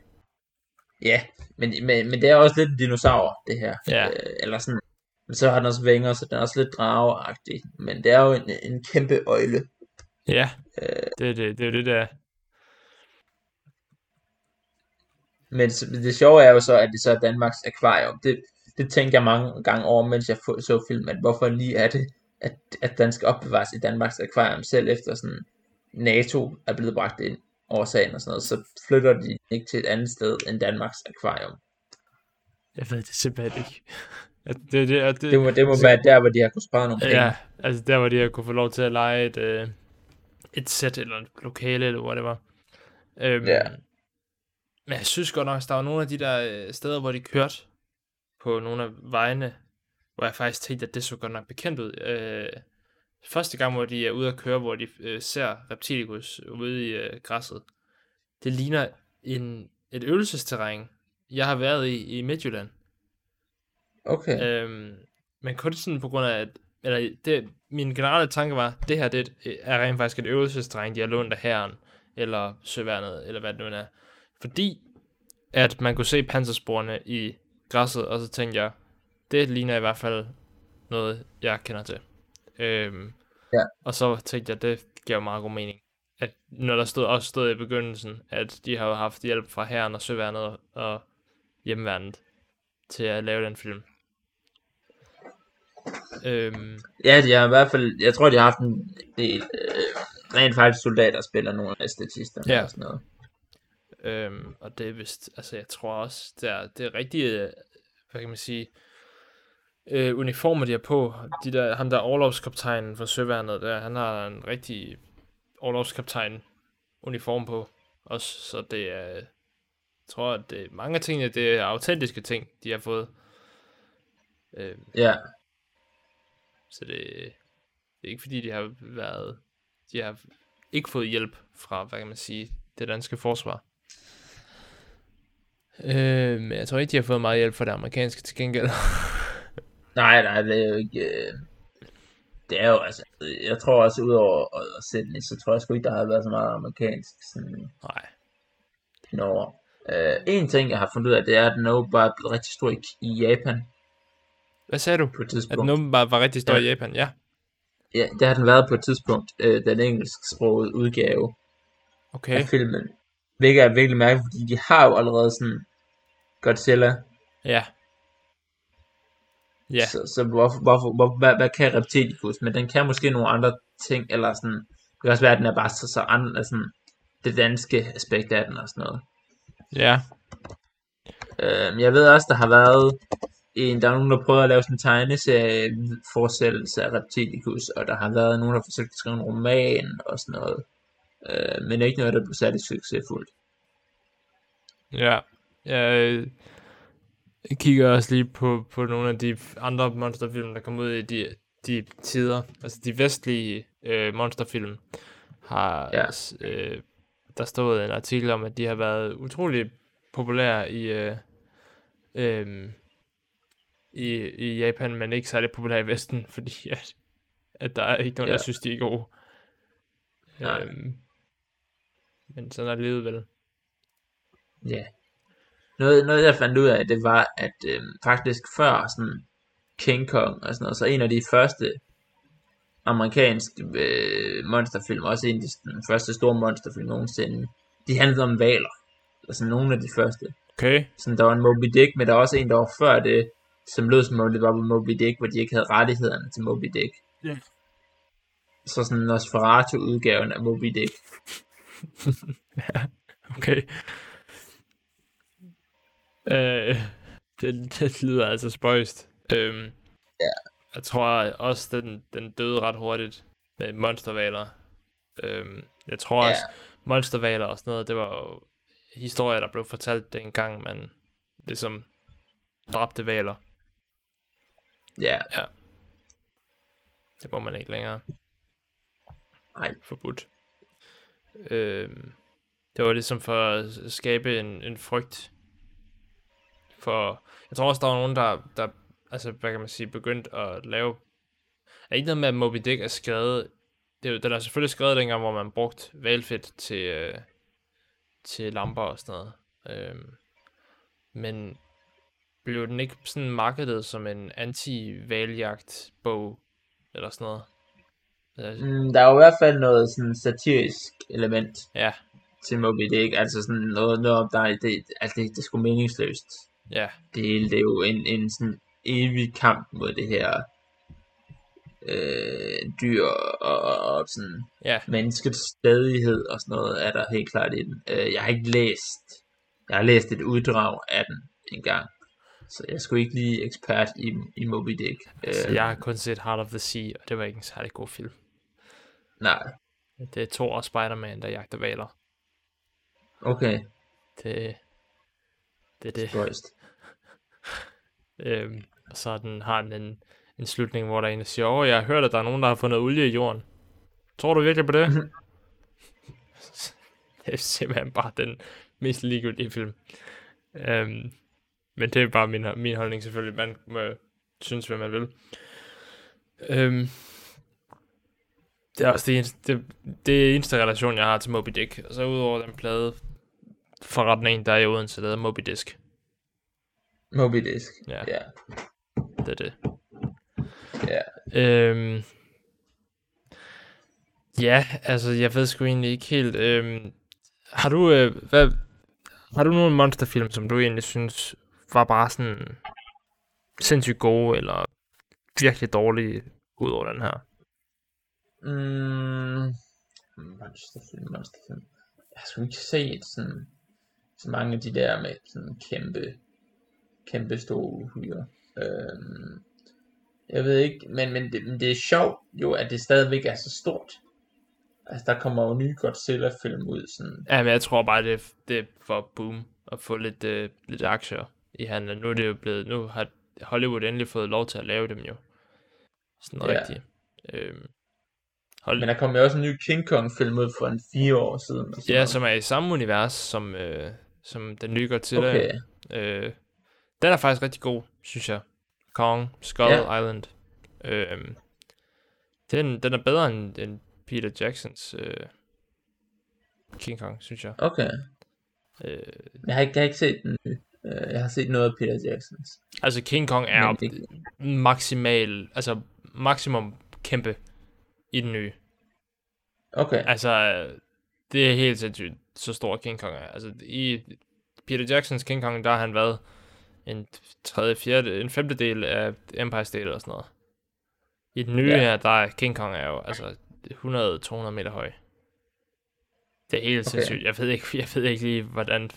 Ja, men, men, men det er også lidt en dinosaur, det her. Ja. Øh, eller sådan. Men så har den også vinger, så den er også lidt drageagtig. Men det er jo en, en kæmpe øjle. Ja, Øh, det er det, det, er det der. men det sjove er jo så, at det så er Danmarks akvarium. Det, det tænker jeg mange gange over, mens jeg så filmen, at hvorfor lige er det, at, at den skal opbevares i Danmarks akvarium, selv efter sådan NATO er blevet bragt ind over sagen og sådan noget, så flytter de ikke til et andet sted end Danmarks akvarium. Jeg ved det simpelthen ikke. At det, det, at det, Det må, det må være der, hvor de har kunnet spare nogle penge. Ja, altså der, hvor de har kunne få lov til at lege et, øh, et sæt eller et lokale eller whatever. Øhm, Ja. Men jeg synes godt nok, at der var nogle af de der øh, steder, hvor de kørte på nogle af vejene, hvor jeg faktisk tænkte, at det så godt nok bekendt ud. Øh, første gang, hvor de er ude at køre, hvor de øh, ser Reptilicus ude i øh, græsset, det ligner en, et øvelsesterræn, jeg har været i i Midtjylland. Okay. Øhm, men kun sådan på grund af, at, eller det, min generelle tanke var, det her det er et- er rent faktisk et øvelsesdreng, de har lånt af herren, eller søværnet, eller hvad det nu er. Fordi, at man kunne se pansersporene i græsset, og så tænkte jeg, det ligner i hvert fald noget, jeg kender til. Øhm, Ja. Og så tænkte jeg, det giver meget god mening. At når der stod, også stod i begyndelsen, at de har jo haft hjælp fra herren og søværnet og hjemmeværnet til at lave den film. Øhm, Ja, de har i hvert fald, jeg tror, de har haft en del øh, rent faktisk soldater spiller nogle af statisterne Ja. og sådan noget. øhm, og det er vist, altså jeg tror også, det er, det er rigtig, øh, hvad kan man sige, øh, uniformer, de har på. De der, ham der overlovskaptajnen for Søværnet, der, han har en rigtig overlovskaptajn uniform på også, så det er, jeg tror, at det, mange af tingene, det er autentiske ting, de har fået. Øh, Ja, så det, det er ikke fordi, de har været, de har ikke fået hjælp fra, hvad kan man sige, det danske forsvar. Øh, men jeg tror ikke, de har fået meget hjælp fra det amerikanske til gengæld. nej, nej, det er jo ikke... Øh, det er jo altså, jeg tror også, udover at, at Sydney, så tror jeg sgu ikke, der har været så meget amerikansk sådan Nej. indover. Øh, en ting, jeg har fundet ud af, det er, at den er blevet rigtig stor i, i Japan Hvad sagde du? på et At tidspunkt. den åbenbart var rigtig stor i Ja. Japan, ja. Ja, det har den været på et tidspunkt, øh, den engelsksprogede udgave Okay. af filmen. Hvilket er virkelig mærkeligt, fordi de har jo allerede sådan Godzilla. Ja. Ja, Så, så hvorfor, hvorfor, hvor, hvad, hvad kan Reptilicus? Men den kan måske nogle andre ting, eller sådan, det kan også være, at den er bare så, så anden, sådan, det danske aspekt af den og sådan noget. ja. Øh, jeg ved også, der har været en, der er nogen, der prøver at lave sådan en tegneserie fortsættelse af Reptilicus, og der har været nogen, der har forsøgt at skrive en roman og sådan noget. Øh, men ikke noget, der blev særlig succesfuldt. Ja. Jeg kigger også lige på, på nogle af de andre monsterfilm, der kom ud i de, de tider. Altså de vestlige øh, monsterfilm har Ja. øh, der stod en artikel om, at de har været utrolig populære i, øh, øh, i, i Japan, men ikke særlig populære i Vesten, fordi at, at der er ikke nogen, Ja. der synes, de er gode. Nej. Øhm, men sådan er livet vel. Ja. Noget, noget jeg fandt ud af, det var, at øh, faktisk før sådan King Kong og sådan noget, så en af de første amerikanske øh, monsterfilm, også en af de sådan, første store monsterfilm nogensinde, de handlede om valer. Altså nogle af de første. Okay. Sådan, der var en Moby Dick, men der var også en, der var før det, som lød som om det var på Moby Dick, hvor de ikke havde rettighederne til Moby Dick. Ja. Så sådan Nosferatu-udgaven af Moby Dick. Okay. Øh, det, det lyder altså spøjst. Øhm, Ja. Jeg tror også, den, den døde ret hurtigt med monstervaler. Øhm, jeg tror Ja. også, monstervaler og sådan noget, det var jo historier, der blev fortalt dengang, man ligesom dræbte valer. Ja, Det må man ikke længere. Nej. Forbudt. Øhm, det var ligesom for at skabe en, en frygt. For, jeg tror også, der var nogen, der, der altså, hvad kan man sige, begyndt at lave... Er ikke noget med, at Moby Dick er skrevet... Det er, den er selvfølgelig skrevet dengang, hvor man brugte valfedt til, øh, til lamper og sådan noget. Øhm, men blev den ikke sådan markedet som en anti-valjagt-bog? Eller sådan noget? Altså, mm, der er jo i hvert fald noget sådan satirisk element Ja, til Moby Dick, altså sådan noget, noget om der, er- det, altså det, det er sgu meningsløst. Ja, Det hele, det er jo en, en sådan evig kamp mod det her øh, dyr og, og, sådan ja. menneskets stadighed og sådan noget er der helt klart i den. Øh, jeg har ikke læst, jeg har læst et uddrag af den en gang, så jeg skulle ikke lige ekspert i, i Moby Dick. Øh, Så jeg har kun set Heart of the Sea, og det var ikke en særlig god film. Nej, Det er to og Spider-Man, der jagter valer. okay, Det, det er det. spøjst. Øhm, og så den, har den en, en slutning, hvor der er en, der siger, åh, jeg har hørt, at der er nogen, der har fundet olie i jorden. Tror du virkelig på det? det er simpelthen bare den mest ligegyldige film. Øhm, men det er bare min, min holdning selvfølgelig. Man må synes, hvad man vil. Øhm, det er også det eneste, det, det eneste relation, jeg har til Moby Dick. Og så udover den plade forretning, der er i Odense, der hedder Moby Disk. Moby Dick, Ja. ja. Det er det. Ja. Øhm, ja, altså, jeg ved sgu egentlig ikke helt. Øhm, har du, øh, hvad, har du nogle monsterfilm, som du egentlig synes var bare sådan sindssygt gode, eller virkelig dårlige, ud over den her? Mm, monsterfilm, monsterfilm. Jeg har sgu ikke set sådan, så mange af de der med sådan kæmpe, kæmpe store uhyre. Øhm, jeg ved ikke, men, men, det, men det er sjovt jo, at det stadigvæk er så stort. Altså, der kommer jo nye Godzilla-film ud, sådan. Ja, men jeg tror bare, det, det er for boom at få lidt, øh, lidt aktier i handlen. Nu er det jo blevet, nu har Hollywood endelig fået lov til at lave dem jo. Sådan Ja. rigtigt. Øhm, hold, Men der kom jo også en ny King Kong-film ud for en fire år siden. Og Ja, noget. som er i samme univers som, øh, som den nye Godzilla. Okay, Øh, den er faktisk rigtig god, synes jeg. Kong, Skull Ja. Island. Øh, den, den er bedre end, end Peter Jacksons øh, King Kong, synes jeg. okay. Øh, Jeg har ikke, jeg har ikke set den nye. Øh, Jeg har set noget af Peter Jacksons. altså King Kong er det, maksimal, altså maksimum kæmpe i den nye. okay, Altså, det er helt sindssygt, så stor King Kong er. Altså, i Peter Jacksons King Kong, der har han været en tredje, fjerde, en femtedel af Empire State eller sådan noget. I den nye Ja. her, der er King Kong er jo altså 100-200 meter høj. Det er helt Okay. sindssygt. Jeg ved ikke, jeg ved ikke lige, hvordan...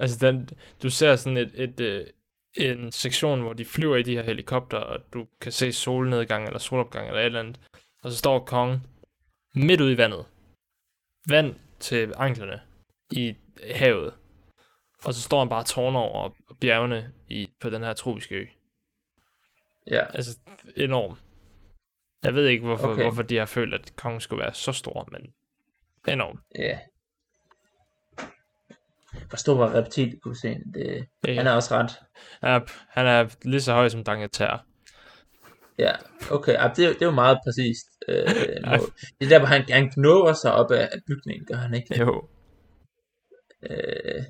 Altså, den, du ser sådan et, et, øh, en sektion, hvor de flyver i de her helikopter, og du kan se solnedgang eller solopgang eller et eller andet. Og så står Kong midt ude i vandet. Vand til anklerne i havet. Og så står han bare og tårner over bjergene i, på den her tropiske ø. ja. Altså, enorm. Jeg ved ikke, hvorfor, Okay. hvorfor de har følt, at kongen skulle være så stor, men enorm. Ja. Hvor stor var Reptilicus egentlig? Det, Det, han er også ret. han, er, han er lige så høj som Dangetær. Ja, okay. Det, det er jo meget præcist. Øh, mål. det er der, hvor han, han knurrer sig op af, af bygningen, gør han ikke? Jo. Øh,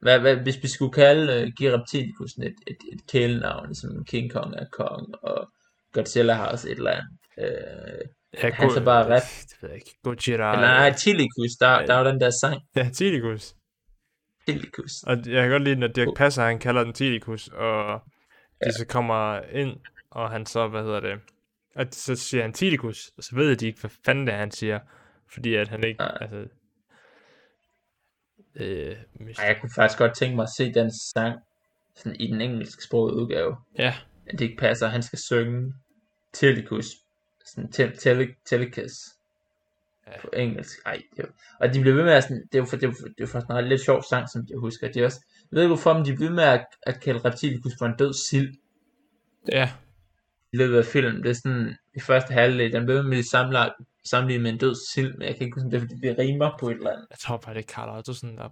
hvad, hvad, hvis vi skulle kalde, uh, give Reptilicus et, et, et kælenavn, ligesom King Kong er kong, og Godzilla har også et eller andet. Øh, Ja, Han er så bare rep. Det ved jeg ikke. Gojira. eller nej, Tilicus, der, der er jo den der sang, Ja, Tilikus. Tilicus. Og jeg kan godt lide, når Dirk. Passer, han kalder den Tilikus, og de så kommer ind, og han så, hvad hedder det, at så siger han Tilikus, og så ved de ikke, hvad fanden det er, han siger, fordi at han ikke, Nej. altså, øh, Ej, jeg kunne faktisk godt tænke mig at se den sang sådan i den engelsksprogede udgave. ja, at det ikke passer, han skal synge Telecus, sådan te- tele- Telecus. Ja. på engelsk. Ej, det var, og de blev ved med at sådan, det jo for, det er jo, for- det jo faktisk en lidt sjov sang, som jeg husker. Det er også, jeg ved ikke hvorfor, men de blev ved med at, at kalde Reptilicus for en død sild Ja, løbet af filmen. Det er sådan, i første halvdel, den blev med at samle, sammenligne med en død sild, men jeg kan ikke huske, det er, fordi det rimer på et eller andet. jeg tror bare, det er Carl Ottosen, der...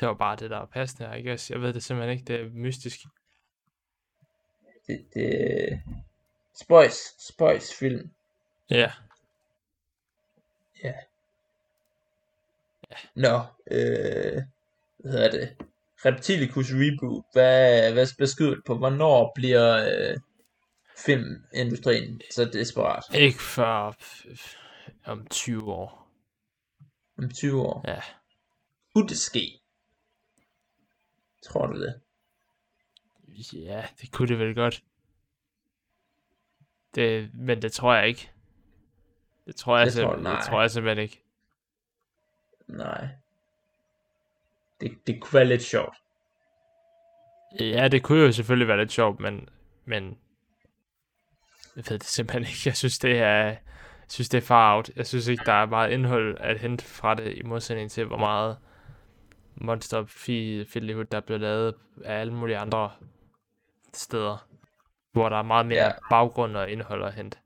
Det var bare det, der var passende, jeg guess. Jeg ved det simpelthen ikke, det er mystisk. Det, det, Spøjs, Spøjs film. Ja, Nå, øh, hvad hedder det? Reptilicus reboot. Hvad, hvad, hvad skyder på? Hvornår bliver øh, filmindustrien så desperat? ikke før om 20 år. Om 20 år? Ja, Kunne det ske? Tror du det? ja det kunne det vel godt. Det, men det tror jeg ikke. Det tror jeg, Det tror nej. det tror jeg simpelthen ikke. Nej. Det, det kunne være lidt sjovt. Ja, det kunne jo selvfølgelig være lidt sjovt, men, men jeg ved det simpelthen ikke. Jeg synes, det er, jeg synes, det er far out. Jeg synes ikke, der er meget indhold at hente fra det, i modsætning til, hvor meget monster fiddlyhood, der er blevet lavet af alle mulige andre steder, hvor der er meget mere ja. baggrund og indhold at hente.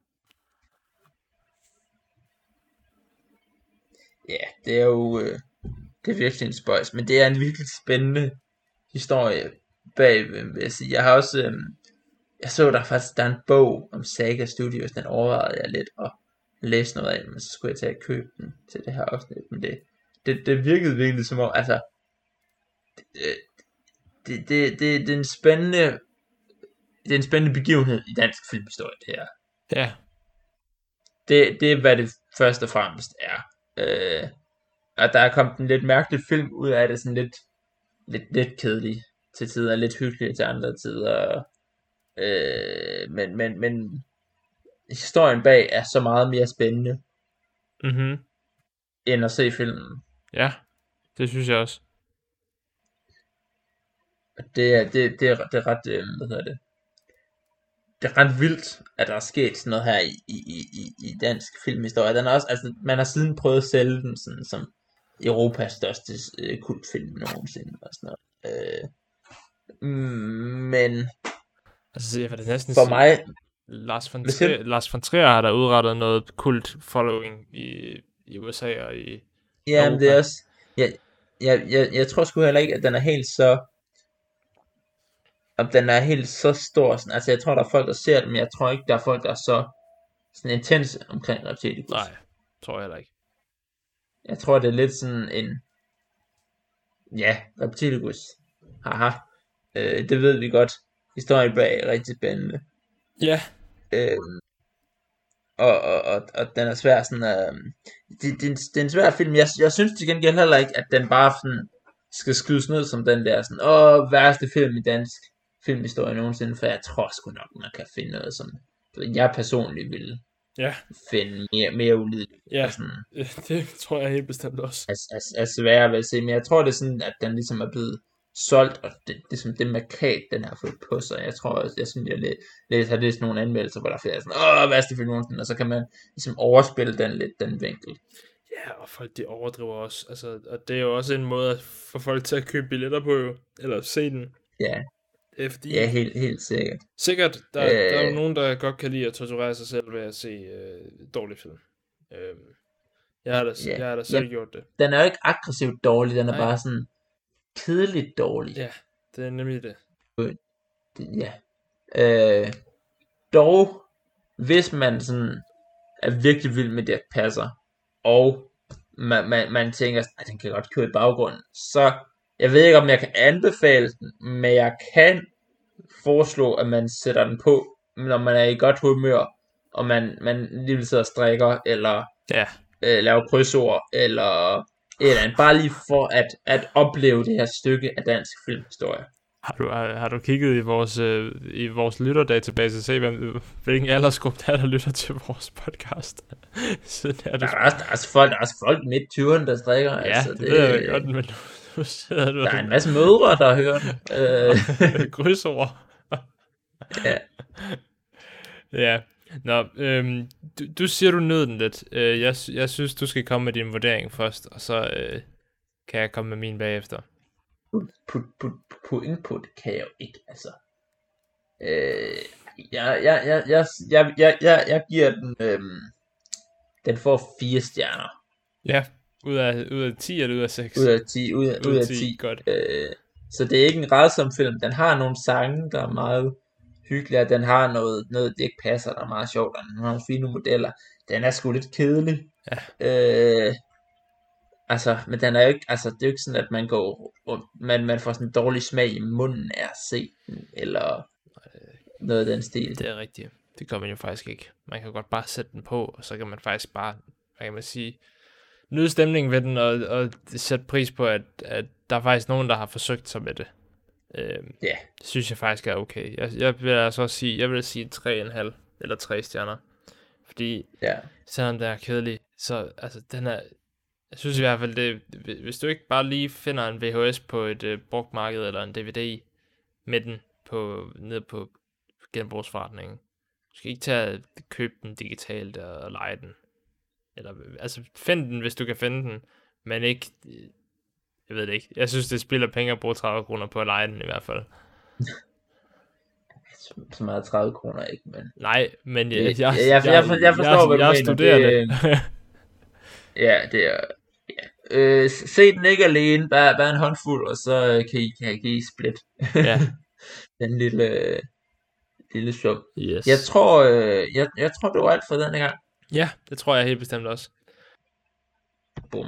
Ja, det er jo øh, det er virkelig en spøjs, men det er en virkelig spændende historie bag, vil jeg sige. Jeg har også, øh, jeg så der faktisk, der er en bog om Saga Studios, den overvejede jeg lidt at læse noget af, men så skulle jeg tage at købe den til det her afsnit, men det, det, det virkede virkelig som om, altså, det, det, det, det, det er en spændende, det er en spændende begivenhed i dansk filmhistorie, det her. Ja, Det, det er, hvad det først og fremmest er. Øh, og der er kommet en lidt mærkelig film ud af det, sådan lidt, lidt, lidt kedelig til tider, lidt hyggelig til andre tider. Øh, men, men, men historien bag er så meget mere spændende, mhm, end at se filmen. ja, det synes jeg også. Og det er, det, det er, det er ret, øh, hvad hedder det, det er ret vildt, at der er sket sådan noget her i, i, i, i dansk filmhistorie. Den er også, altså, man har siden prøvet at sælge den sådan, som Europas største øh, kultfilm nogensinde. Og sådan noget. Øh, mm, men Altså, jeg vil næsten for sige- mig, Lars von, Trier, Lars von Trier har der udrettet noget kult following i, i USA og i... jamen det er Europa. også, jeg, jeg, jeg, jeg tror sgu heller ikke, at den er helt så, om den er helt så stor. Sådan, altså jeg tror, der er folk, der ser den, men jeg tror ikke, der er folk, der er så sådan intense omkring Reptilicus. Nej, tror jeg heller ikke. Jeg tror, det er lidt sådan en... Ja, Reptilicus. Haha. Øh, det ved vi godt. Historien bag rigtig spændende. Ja, Øh, og, og, og, og den er svær sådan... Øh, det, det, er en- det er en svær film. Jeg, jeg synes til gengæld heller ikke, at den bare sådan skal skydes ned som den der sådan... Åh, værste film i dansk filmhistorie nogensinde. For jeg tror sgu nok, man kan finde noget, som jeg personligt ville ja, finde mere, mere ulideligt. ja. og Sådan, Det tror jeg helt bestemt også. er, er, er svære ved at se, men jeg tror det er sådan, at den ligesom er blevet solgt, og det, det er som det markat, den har fået på sig. Jeg tror også, jeg synes, jeg læ- læst, har læst nogle anmeldelser, hvor der er flere sådan, åh, værste film nogensinde, og så kan man ligesom overspille den lidt, den vinkel. Ja, og folk de overdriver også. Altså, og det er jo også en måde at få folk til at købe billetter på, jo. Eller se den. Ja, Det er fordi, ja helt, helt sikkert. sikkert, der, Øh. der er jo nogen, der godt kan lide at torturere sig selv ved at se øh, dårlige film. Øhm, jeg har da, Ja. jeg har da selv Ja. gjort det. Den er jo ikke aggressivt dårlig, den er Nej. bare sådan kedeligt dårlig. Ja, det er nemlig det. Det- ja. Øh, dog, hvis man sådan er virkelig vild med Dirk Passer, og man, man, man tænker, at den kan godt køre i baggrunden, så jeg ved ikke, om jeg kan anbefale den, men jeg kan foreslå, at man sætter den på, når man er i godt humør, og man, man lige vil sidde og strikker, eller Ja, øh, lave krydsord, eller eller andet, bare lige for at, at opleve det her stykke af dansk filmhistorie. har du, har, har du kigget i vores, øh, i vores lytterdatabase og se, hvem, hvilken aldersgruppe der er, der lytter til vores podcast? Siden er du... Der er, også, der, er også folk, der er også folk midt 20'erne, der strikker. Ja, altså, det, det ved jeg godt, men nu sidder du Der er en masse mødre, der hører den. Øh, krydsord. ja. Ja, Nå, øhm, du, du siger, du nød den lidt. Øh, jeg, jeg synes, du skal komme med din vurdering først, og så øh, kan jeg komme med min bagefter. Put, put, put input kan jeg jo ikke, altså. Øh, jeg, jeg, jeg, jeg, jeg, jeg, jeg, jeg giver den, øhm, den får fire stjerner. Ja, ud af, ud af 10 eller ud af 6? Ud af 10, ud af, ud af 10. Godt. Øh, så det er ikke en rædsom film. Den har nogle sange, der er meget hyggelige, og den har noget, noget det ikke passer, der er meget sjovt, og den har nogle fine modeller. Den er sgu lidt kedelig. Ja. Øh, altså, men den er jo ikke, altså, det er jo ikke sådan, at man går, og man, man får sådan en dårlig smag i munden af at se den, eller noget af den stil. Det er rigtigt. Det gør man jo faktisk ikke. Man kan godt bare sætte den på, og så kan man faktisk bare, hvad kan man sige, nyde stemningen ved den, og, og sætte pris på, at, at der er faktisk nogen, der har forsøgt sig med det. Øhm, Ja. Det synes jeg faktisk er okay. Jeg, jeg vil altså også sige, jeg vil sige 3,5 eller 3 stjerner. Fordi Ja. selvom den er kedelig, så altså den er, jeg synes i hvert fald, det, hvis du ikke bare lige finder en VHS på et øh, brugt marked eller en DVD med den på, ned på genbrugsforretningen, du skal ikke tage at købe den digitalt og, og lege den. Eller, altså find den, hvis du kan finde den, men ikke, øh, jeg ved det ikke. Jeg synes, det spiller penge at bruge 30 kroner på at lege den i hvert fald. Så, meget 30 kroner ikke, men... Nej, men jeg, Jeg- jeg, jeg- jeg- jeg- jeg forstår, hvad du jeg, mener. studerer Det- det. Ja, det er... Ja. Øh, se den ikke alene, bare, bare en håndfuld, og så øh, kan I, kan, kan I split ja, den lille, lille sum. yes. Jeg tror, øh, jeg, jeg tror, det var alt for denne gang. Ja, det tror jeg helt bestemt også. Bum.